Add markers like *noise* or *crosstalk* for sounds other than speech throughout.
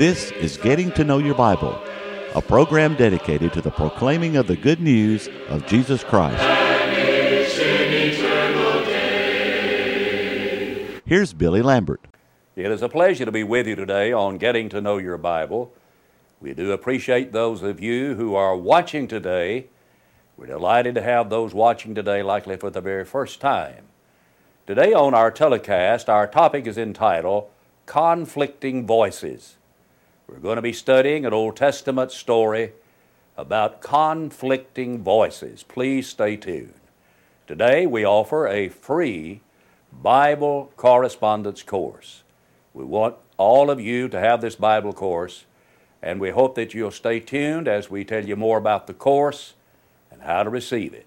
This is Getting to Know Your Bible, a program dedicated to the proclaiming of the good news of Jesus Christ. Here's Billy Lambert. It is a pleasure to be with you today on Getting to Know Your Bible. We do appreciate those of you who are watching today. We're delighted to have those watching today, likely for the very first time. Today on our telecast, our topic is entitled Conflicting Voices. We're going to be studying an Old Testament story about conflicting voices. Please stay tuned. Today we offer a free Bible correspondence course. We want all of you to have this Bible course, and we hope that you'll stay tuned as we tell you more about the course and how to receive it.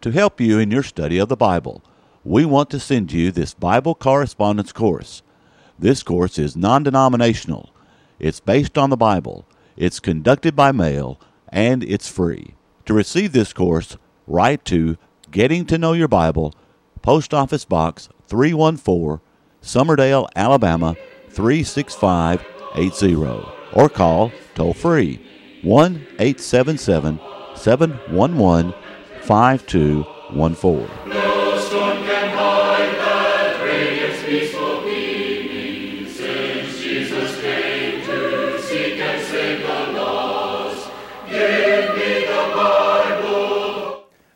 To help you in your study of the Bible, we want to send you this Bible correspondence course. This course is non denominational, it's based on the Bible, it's conducted by mail, and it's free. To receive this course, write to Getting to Know Your Bible, Post Office Box 314, Summerdale, Alabama 36580, or call toll free 1 877 711 5214.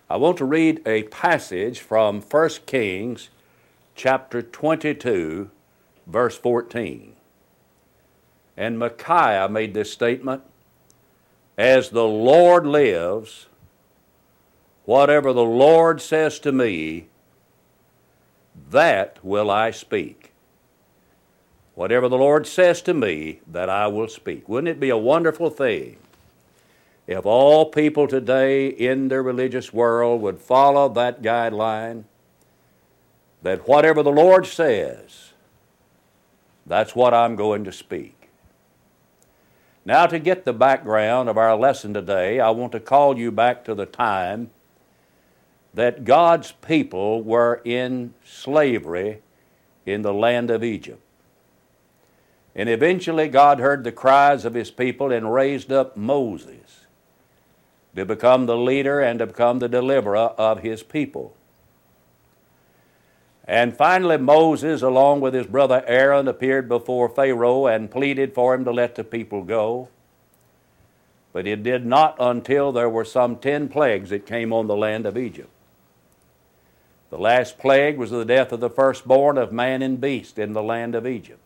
I want to read a passage from 1 Kings chapter 22, verse 14. And Micaiah made this statement As the Lord lives, whatever the Lord says to me, that will I speak. Whatever the Lord says to me, that I will speak. Wouldn't it be a wonderful thing if all people today in their religious world would follow that guideline? That whatever the Lord says, that's what I'm going to speak. Now, to get the background of our lesson today, I want to call you back to the time that God's people were in slavery in the land of Egypt. And eventually, God heard the cries of His people and raised up Moses to become the leader and to become the deliverer of His people. And finally, Moses, along with his brother Aaron, appeared before Pharaoh and pleaded for him to let the people go. But it did not until there were some ten plagues that came on the land of Egypt. The last plague was the death of the firstborn of man and beast in the land of Egypt.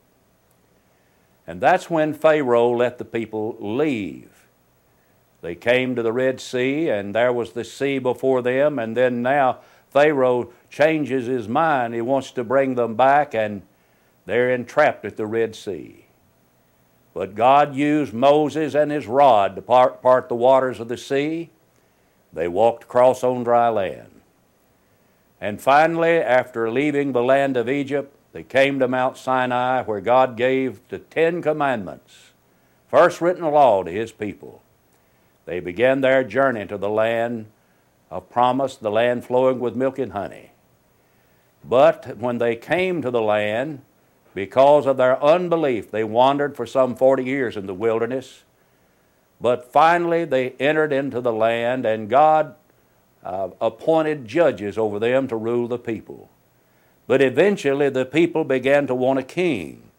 And that's when Pharaoh let the people leave. They came to the Red Sea, and there was the sea before them, and then now Pharaoh changes his mind. He wants to bring them back, and they're entrapped at the Red Sea. But God used Moses and his rod to part, part the waters of the sea. They walked across on dry land. And finally, after leaving the land of Egypt, they came to Mount Sinai where God gave the Ten Commandments, first written law to His people. They began their journey to the land of promise, the land flowing with milk and honey. But when they came to the land, because of their unbelief, they wandered for some 40 years in the wilderness. But finally, they entered into the land, and God uh, appointed judges over them to rule the people. But eventually, the people began to want a king.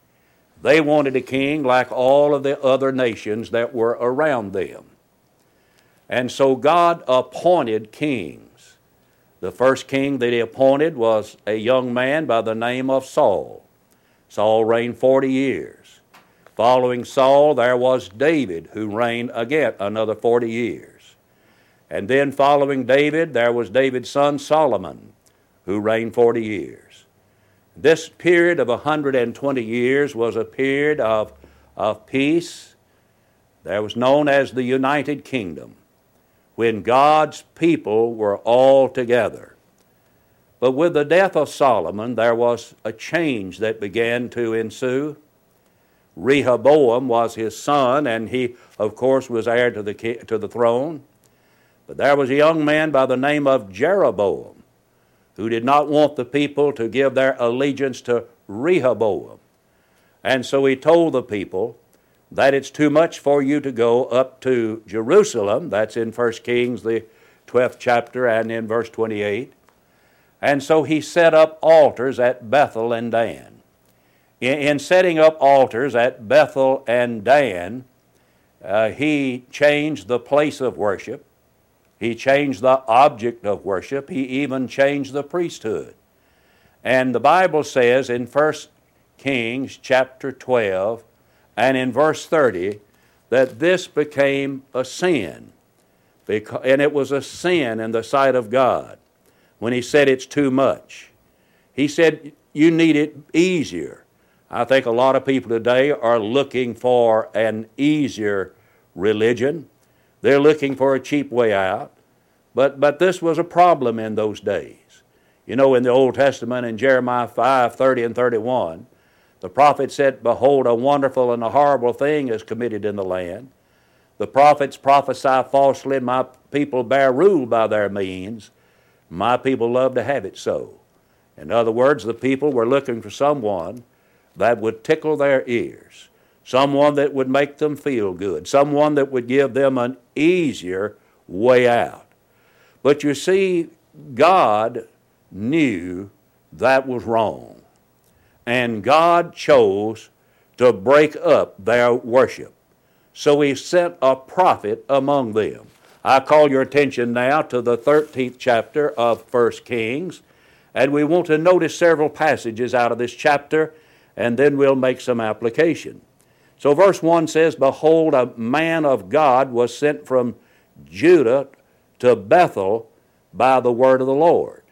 They wanted a king like all of the other nations that were around them. And so God appointed kings. The first king that he appointed was a young man by the name of Saul. Saul reigned 40 years. Following Saul, there was David, who reigned again another 40 years. And then following David, there was David's son Solomon, who reigned 40 years. This period of 120 years was a period of, of peace. There was known as the United Kingdom, when God's people were all together. But with the death of Solomon, there was a change that began to ensue. Rehoboam was his son, and he, of course, was heir to the, to the throne. But there was a young man by the name of Jeroboam who did not want the people to give their allegiance to Rehoboam. And so he told the people that it's too much for you to go up to Jerusalem. That's in 1 Kings, the 12th chapter, and in verse 28. And so he set up altars at Bethel and Dan. In, in setting up altars at Bethel and Dan, uh, he changed the place of worship. He changed the object of worship. He even changed the priesthood. And the Bible says in 1 Kings chapter 12 and in verse 30 that this became a sin. And it was a sin in the sight of God when he said it's too much. He said, You need it easier. I think a lot of people today are looking for an easier religion. They're looking for a cheap way out. But, but this was a problem in those days. You know, in the Old Testament, in Jeremiah 5 30 and 31, the prophet said, Behold, a wonderful and a horrible thing is committed in the land. The prophets prophesy falsely, my people bear rule by their means. My people love to have it so. In other words, the people were looking for someone that would tickle their ears, someone that would make them feel good, someone that would give them an easier way out. But you see, God knew that was wrong. And God chose to break up their worship. So he sent a prophet among them. I call your attention now to the 13th chapter of 1 Kings, and we want to notice several passages out of this chapter, and then we'll make some application. So, verse 1 says, Behold, a man of God was sent from Judah to Bethel by the word of the Lord.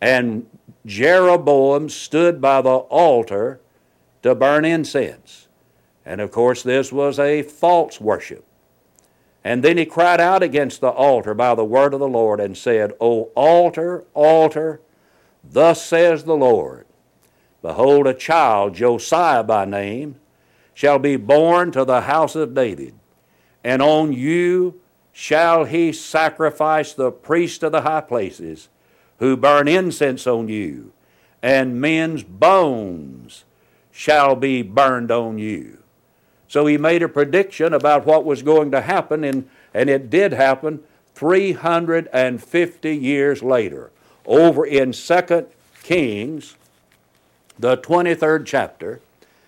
And Jeroboam stood by the altar to burn incense. And of course, this was a false worship. And then he cried out against the altar by the word of the Lord and said, O altar, altar, thus says the Lord, Behold, a child, Josiah by name, shall be born to the house of David, and on you shall he sacrifice the priest of the high places who burn incense on you, and men's bones shall be burned on you. So he made a prediction about what was going to happen, and, and it did happen 350 years later. Over in 2 Kings, the 23rd chapter,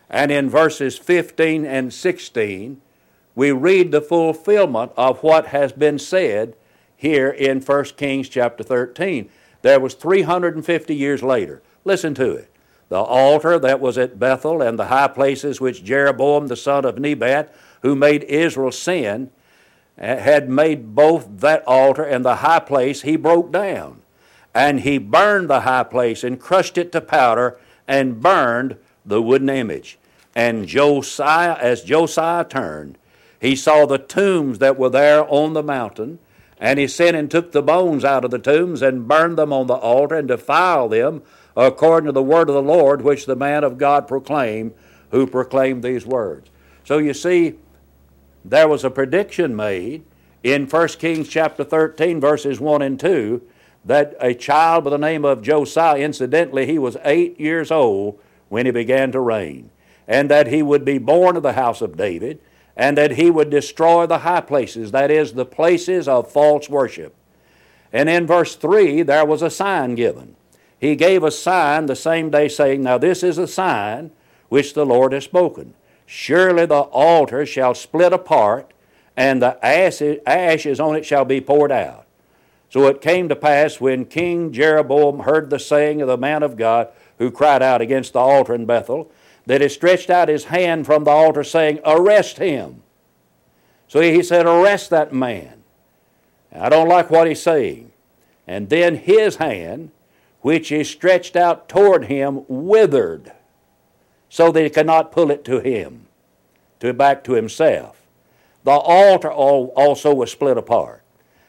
and in verses 15 and 16, we read the fulfillment of what has been said here in 1 Kings chapter 13. There was 350 years later. Listen to it. The altar that was at Bethel and the high places which Jeroboam the son of Nebat, who made Israel sin, eh, had made both that altar and the high place, he broke down. And he burned the high place and crushed it to powder and burned the wooden image. And Josiah, as Josiah turned, he saw the tombs that were there on the mountain and he sent and took the bones out of the tombs and burned them on the altar and defiled them according to the word of the Lord which the man of God proclaimed, who proclaimed these words. So you see, there was a prediction made in 1 Kings chapter 13, verses 1 and 2, that a child by the name of Josiah, incidentally, he was eight years old when he began to reign, and that he would be born of the house of David and that he would destroy the high places, that is, the places of false worship. And in verse 3, there was a sign given. He gave a sign the same day, saying, Now this is a sign which the Lord has spoken. Surely the altar shall split apart, and the ashes on it shall be poured out. So it came to pass when King Jeroboam heard the saying of the man of God who cried out against the altar in Bethel, that he stretched out his hand from the altar, saying, Arrest him. So he said, Arrest that man. I don't like what he's saying. And then his hand, which he stretched out toward him, withered, so that he could not pull it to him, to back to himself. The altar also was split apart,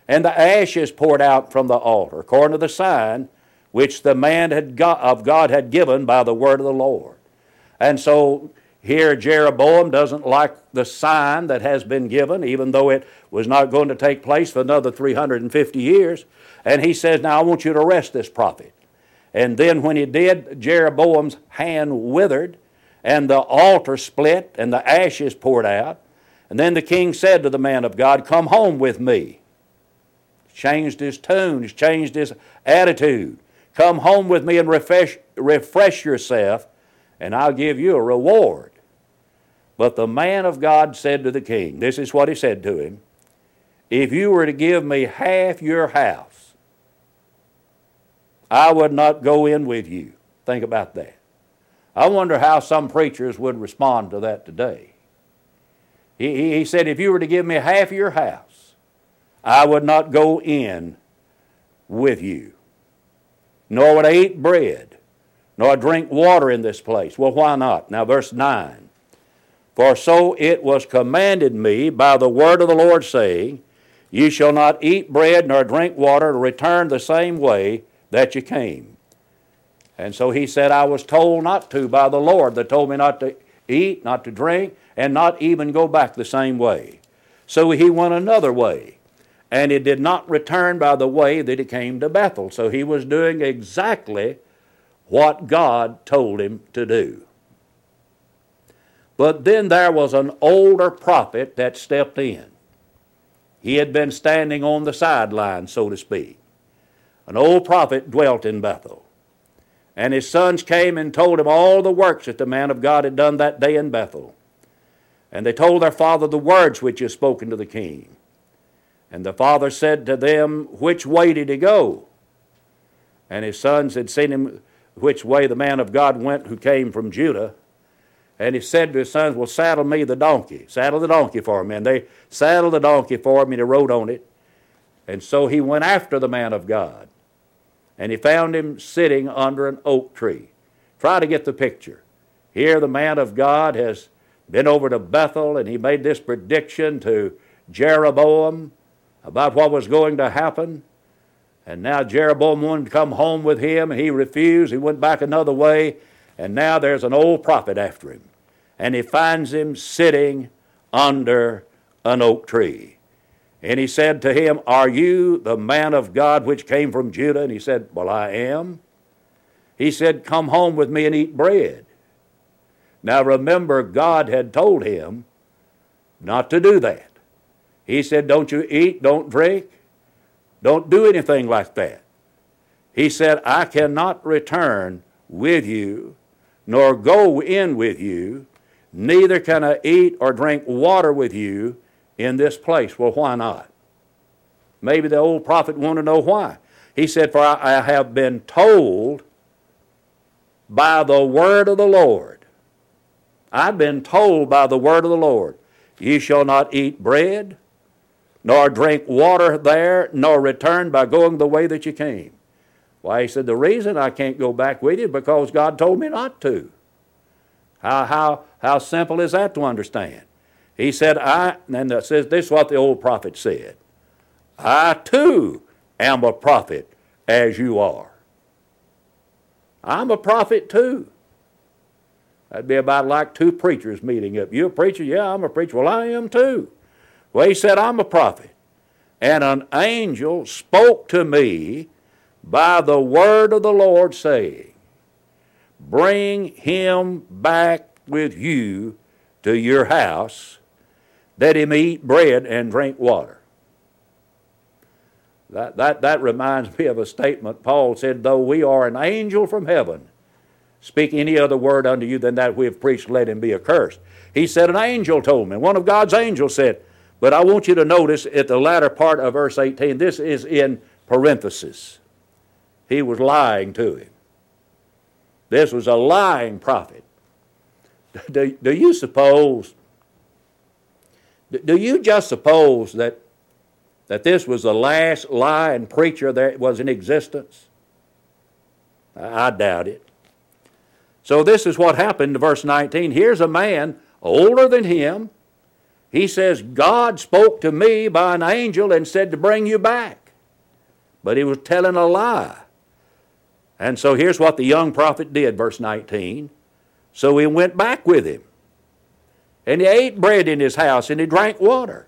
and the ashes poured out from the altar, according to the sign which the man had got, of God had given by the word of the Lord. And so here Jeroboam doesn't like the sign that has been given, even though it was not going to take place for another 350 years. And he says, Now I want you to arrest this prophet. And then when he did, Jeroboam's hand withered, and the altar split, and the ashes poured out. And then the king said to the man of God, Come home with me. Changed his tune, changed his attitude. Come home with me and refresh, refresh yourself, and I'll give you a reward. But the man of God said to the king, This is what he said to him If you were to give me half your house, I would not go in with you. Think about that. I wonder how some preachers would respond to that today. He, he said, If you were to give me half your house, I would not go in with you, nor would I eat bread, nor drink water in this place. Well, why not? Now, verse 9. For so it was commanded me by the word of the Lord, saying, You shall not eat bread nor drink water, to return the same way that you came. And so he said, I was told not to by the Lord that told me not to eat, not to drink, and not even go back the same way. So he went another way, and he did not return by the way that he came to Bethel. So he was doing exactly what God told him to do. But then there was an older prophet that stepped in. He had been standing on the sideline, so to speak. An old prophet dwelt in Bethel. And his sons came and told him all the works that the man of God had done that day in Bethel. And they told their father the words which he had spoken to the king. And the father said to them, Which way did he go? And his sons had seen him which way the man of God went who came from Judah. And he said to his sons, Well, saddle me the donkey. Saddle the donkey for me. And they saddled the donkey for him, and he rode on it. And so he went after the man of God. And he found him sitting under an oak tree. Try to get the picture. Here, the man of God has been over to Bethel, and he made this prediction to Jeroboam about what was going to happen. And now Jeroboam wanted to come home with him, and he refused. He went back another way, and now there's an old prophet after him. And he finds him sitting under an oak tree. And he said to him, Are you the man of God which came from Judah? And he said, Well, I am. He said, Come home with me and eat bread. Now remember, God had told him not to do that. He said, Don't you eat, don't drink, don't do anything like that. He said, I cannot return with you nor go in with you, neither can I eat or drink water with you in this place. Well, why not? Maybe the old prophet wanted to know why. He said, For I have been told by the word of the Lord. I've been told by the word of the Lord, Ye shall not eat bread, nor drink water there, nor return by going the way that you came. Why, he said, the reason I can't go back with you because God told me not to. How, how, how simple is that to understand? He said, I, and it says, this is what the old prophet said I too am a prophet as you are. I'm a prophet too. That'd be about like two preachers meeting up. You a preacher? Yeah, I'm a preacher. Well, I am too. Well, he said, I'm a prophet. And an angel spoke to me by the word of the Lord, saying, Bring him back with you to your house, that he may eat bread and drink water. That, that, that reminds *laughs* me of a statement Paul said, Though we are an angel from heaven, speak any other word unto you than that we have preached, let him be accursed. He said, An angel told me. One of God's angels said, But I want you to notice at the latter part of verse 18, this is in parenthesis he was lying to him. This was a lying prophet. *laughs* Do, do you suppose, do you just suppose that, that this was the last lying preacher that was in existence? I doubt it. So, this is what happened in verse 19. Here's a man older than him. He says, God spoke to me by an angel and said to bring you back. But he was telling a lie. And so here's what the young prophet did, verse 19. So he went back with him. And he ate bread in his house and he drank water.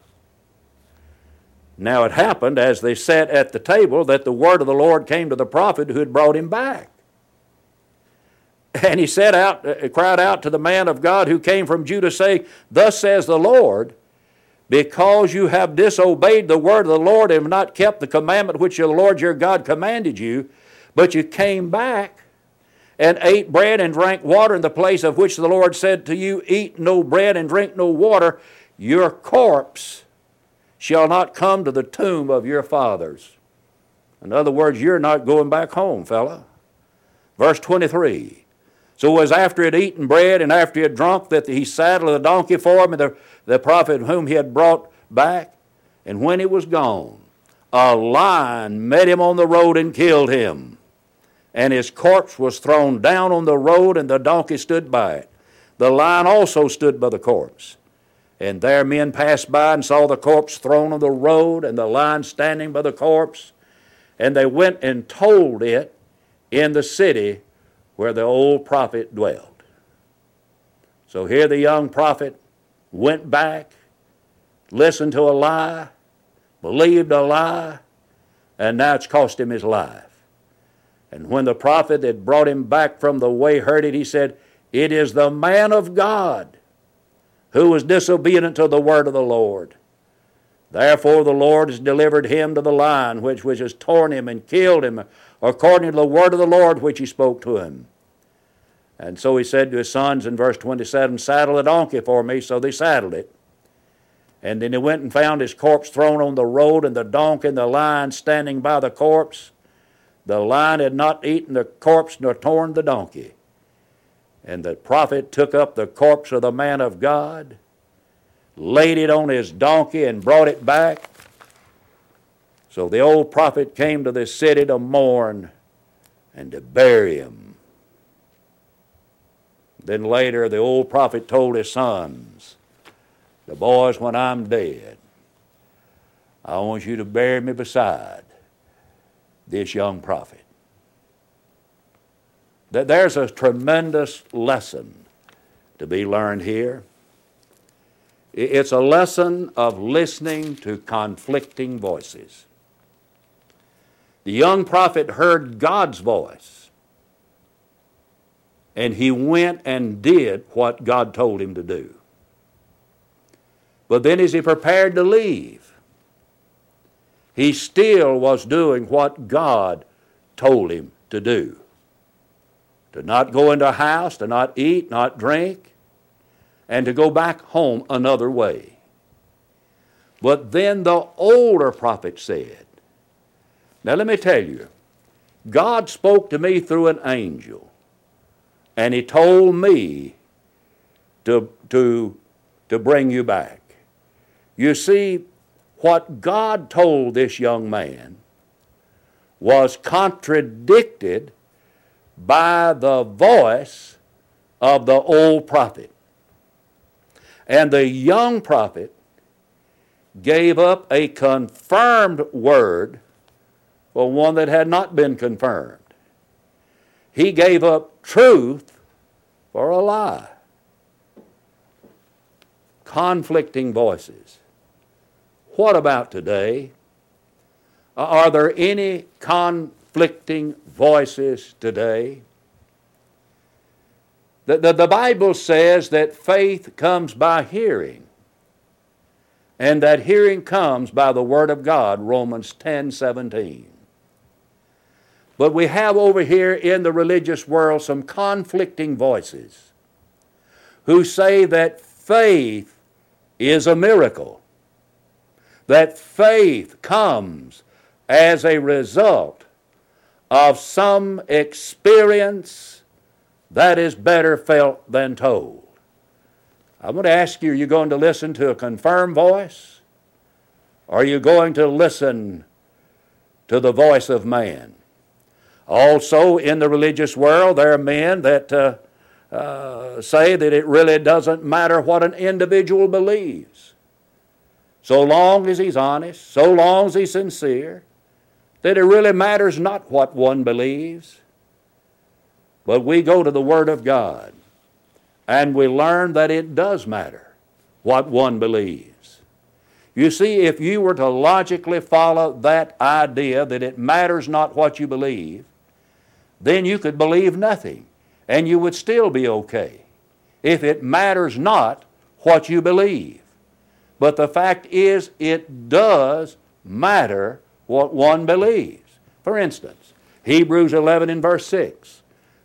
Now it happened as they sat at the table that the word of the Lord came to the prophet who had brought him back. And he said out, uh, cried out to the man of God who came from Judah, saying, Thus says the Lord, because you have disobeyed the word of the Lord and have not kept the commandment which the Lord your God commanded you, but you came back and ate bread and drank water in the place of which the Lord said to you, Eat no bread and drink no water, your corpse shall not come to the tomb of your fathers. In other words, you're not going back home, fella. Verse 23. So it was after he had eaten bread and after he had drunk that he saddled the donkey for him the, the prophet whom he had brought back. And when he was gone, a lion met him on the road and killed him. And his corpse was thrown down on the road, and the donkey stood by it. The lion also stood by the corpse. And there men passed by and saw the corpse thrown on the road, and the lion standing by the corpse. And they went and told it in the city where the old prophet dwelled. So here the young prophet went back, listened to a lie, believed a lie, and now it's cost him his life. And when the prophet that brought him back from the way heard it, he said, It is the man of God who was disobedient to the word of the Lord. Therefore the Lord has delivered him to the lion, which, which has torn him and killed him, according to the word of the Lord which he spoke to him. And so he said to his sons in verse 27, Saddle a donkey for me. So they saddled it. And then he went and found his corpse thrown on the road, and the donkey and the lion standing by the corpse. The lion had not eaten the corpse nor torn the donkey. And the prophet took up the corpse of the man of God, laid it on his donkey, and brought it back. So the old prophet came to this city to mourn and to bury him. Then later, the old prophet told his sons, The boys, when I'm dead, I want you to bury me beside this young prophet. That there's a tremendous lesson to be learned here. It's a lesson of listening to conflicting voices. The young prophet heard God's voice, and he went and did what God told him to do. But then, as he prepared to leave, he still was doing what God told him to do to not go into a house, to not eat, not drink, and to go back home another way. But then the older prophet said, Now let me tell you, God spoke to me through an angel, and he told me to, to, to bring you back. You see, what God told this young man was contradicted by the voice of the old prophet. And the young prophet gave up a confirmed word for one that had not been confirmed. He gave up truth for a lie. Conflicting voices. What about today? Are there any conflicting voices today. The, the, the, Bible says that faith comes by hearing, and that hearing comes by the Word of God, Romans 10 17. But we have over here in the religious world some conflicting voices who say that faith is a miracle, that faith comes as a result of some experience that is better felt than told. I'm going to ask you are you going to listen to a confirmed voice? Or are you going to listen to the voice of man? Also, in the religious world, there are men that uh, uh, say that it really doesn't matter what an individual believes. So long as he's honest, so long as he's sincere, that it really matters not what one believes, but we go to the Word of God and we learn that it does matter what one believes. You see, if you were to logically follow that idea that it matters not what you believe, then you could believe nothing and you would still be okay if it matters not what you believe. But the fact is, it does matter what one believes. For instance, Hebrews 11 and verse 6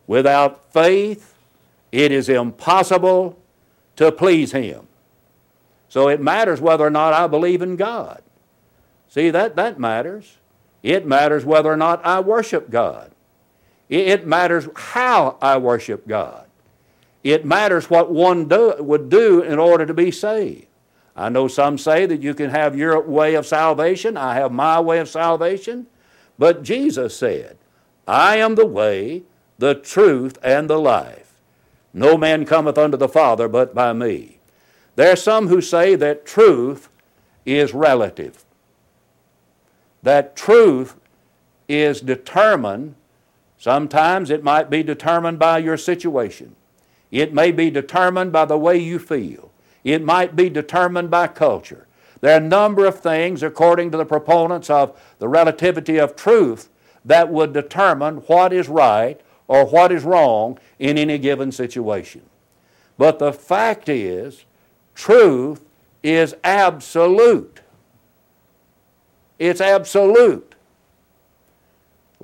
Without faith, it is impossible to please Him. So it matters whether or not I believe in God. See, that, that matters. It matters whether or not I worship God. It matters how I worship God. It matters what one do, would do in order to be saved. I know some say that you can have your way of salvation, I have my way of salvation, but Jesus said, I am the way, the truth, and the life. No man cometh unto the Father but by me. There are some who say that truth is relative, that truth is determined Sometimes it might be determined by your situation. It may be determined by the way you feel. It might be determined by culture. There are a number of things, according to the proponents of the relativity of truth, that would determine what is right or what is wrong in any given situation. But the fact is, truth is absolute. It's absolute.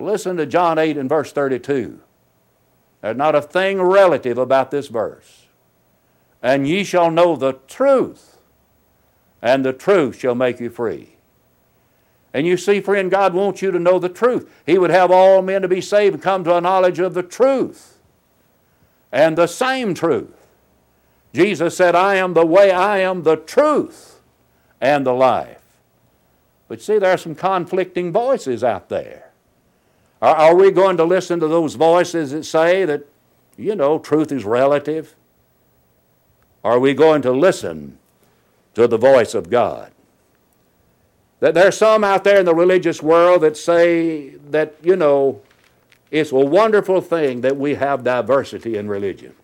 Listen to John 8 and verse 32. There's not a thing relative about this verse. And ye shall know the truth, and the truth shall make you free. And you see, friend, God wants you to know the truth. He would have all men to be saved and come to a knowledge of the truth. And the same truth. Jesus said, I am the way, I am the truth, and the life. But see, there are some conflicting voices out there. Are, are we going to listen to those voices that say that, you know, truth is relative? Are we going to listen to the voice of God? That there are some out there in the religious world that say that, you know, it's a wonderful thing that we have diversity in religion.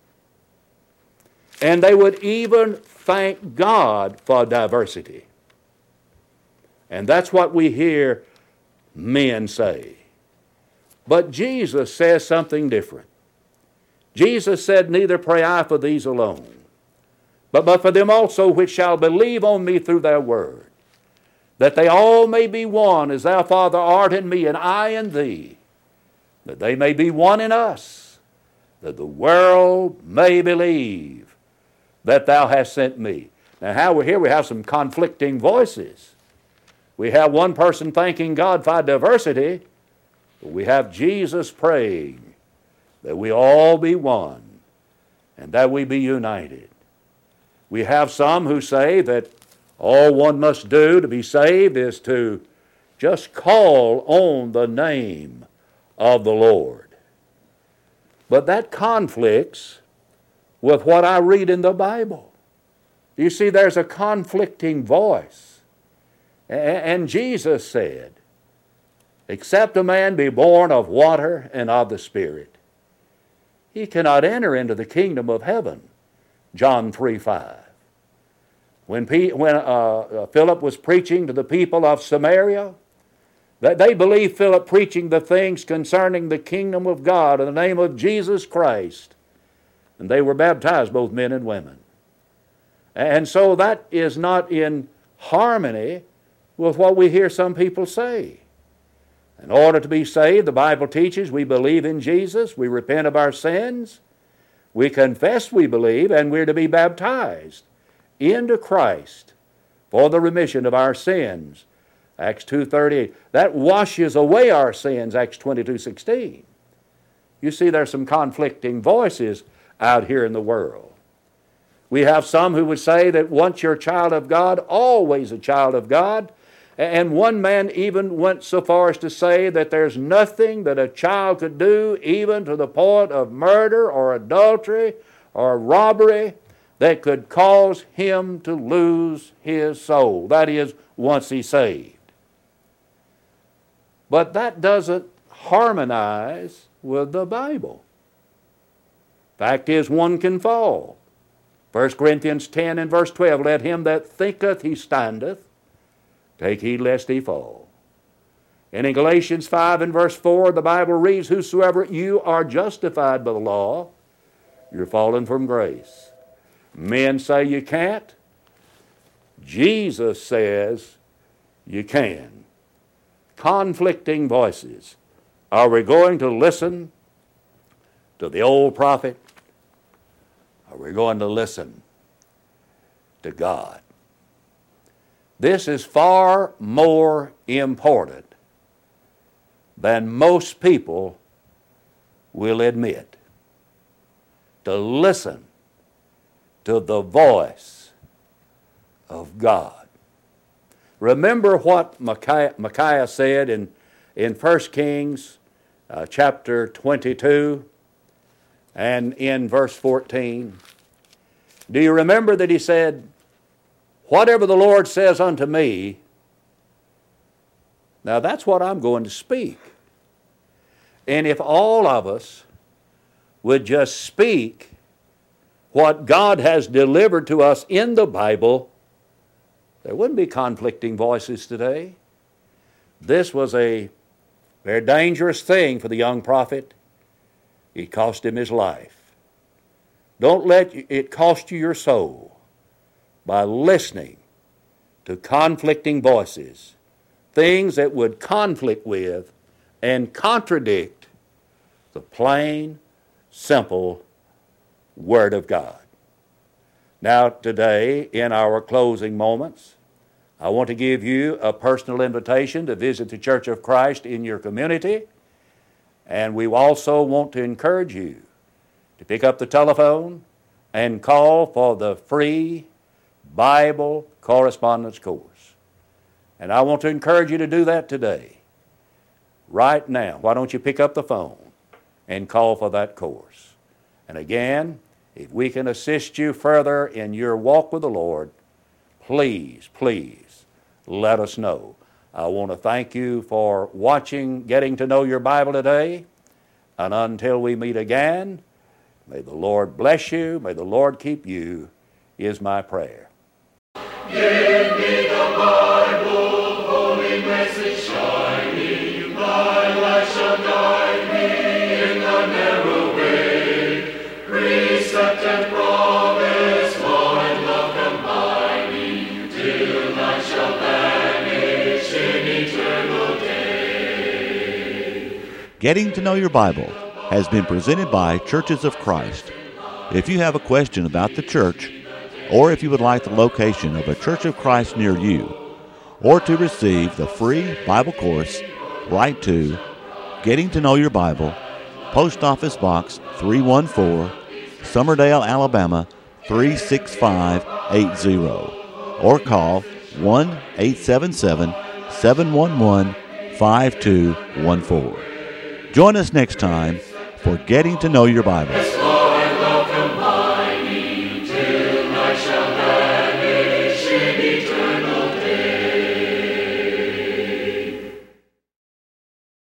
And they would even thank God for diversity. And that's what we hear men say. But Jesus says something different. Jesus said, Neither pray I for these alone, but, but for them also which shall believe on me through their word, that they all may be one, as thou, Father, art in me, and I in thee, that they may be one in us, that the world may believe that thou hast sent me. Now, how we're here, we have some conflicting voices. We have one person thanking God for diversity, but we have Jesus praying that we all be one and that we be united. We have some who say that all one must do to be saved is to just call on the name of the Lord. But that conflicts with what I read in the Bible. You see, there's a conflicting voice. And Jesus said, Except a man be born of water and of the Spirit, he cannot enter into the kingdom of heaven. John 3 5. When, P, when uh, uh, Philip was preaching to the people of Samaria, that they believed Philip preaching the things concerning the kingdom of God in the name of Jesus Christ. And they were baptized, both men and women. And so that is not in harmony with what we hear some people say. In order to be saved, the Bible teaches we believe in Jesus, we repent of our sins, we confess we believe, and we're to be baptized into Christ for the remission of our sins. Acts 2.38. That washes away our sins, Acts 22.16. You see, there's some conflicting voices out here in the world. We have some who would say that once you're a child of God, always a child of God. And one man even went so far as to say that there's nothing that a child could do, even to the point of murder or adultery or robbery, that could cause him to lose his soul. That is, once he's saved. But that doesn't harmonize with the Bible. Fact is, one can fall. 1 Corinthians 10 and verse 12 Let him that thinketh he standeth Take heed lest he fall. And in Galatians 5 and verse 4, the Bible reads, Whosoever you are justified by the law, you're falling from grace. Men say you can't. Jesus says you can. Conflicting voices. Are we going to listen to the old prophet? Are we going to listen to God? This is far more important than most people will admit. To listen to the voice of God. Remember what Micaiah, Micaiah said in, in 1 Kings uh, chapter 22 and in verse 14. Do you remember that he said, Whatever the Lord says unto me, now that's what I'm going to speak. And if all of us would just speak what God has delivered to us in the Bible, there wouldn't be conflicting voices today. This was a very dangerous thing for the young prophet. It cost him his life. Don't let it cost you your soul by listening to conflicting voices, things that would conflict with and contradict the plain, simple Word of God. Now, today, in our closing moments, I want to give you a personal invitation to visit the Church of Christ in your community, and we also want to encourage you to pick up the telephone and call for the free Bible correspondence course. And I want to encourage you to do that today, right now. Why don't you pick up the phone and call for that course? And again, if we can assist you further in your walk with the Lord, please, please let us know. I want to thank you for watching, getting to know your Bible today. And until we meet again, may the Lord bless you, may the Lord keep you, is my prayer. Getting to Know Your Bible has been presented by Churches of Christ. If you have a question about the church, or if you would like the location of a Church of Christ near you, or to receive the free Bible course, write to Getting to Know Your Bible, Post Office Box 314, Summerdale, Alabama 36580, or call 1 877 711 5214. Join us next time for Getting to Know Your Bible.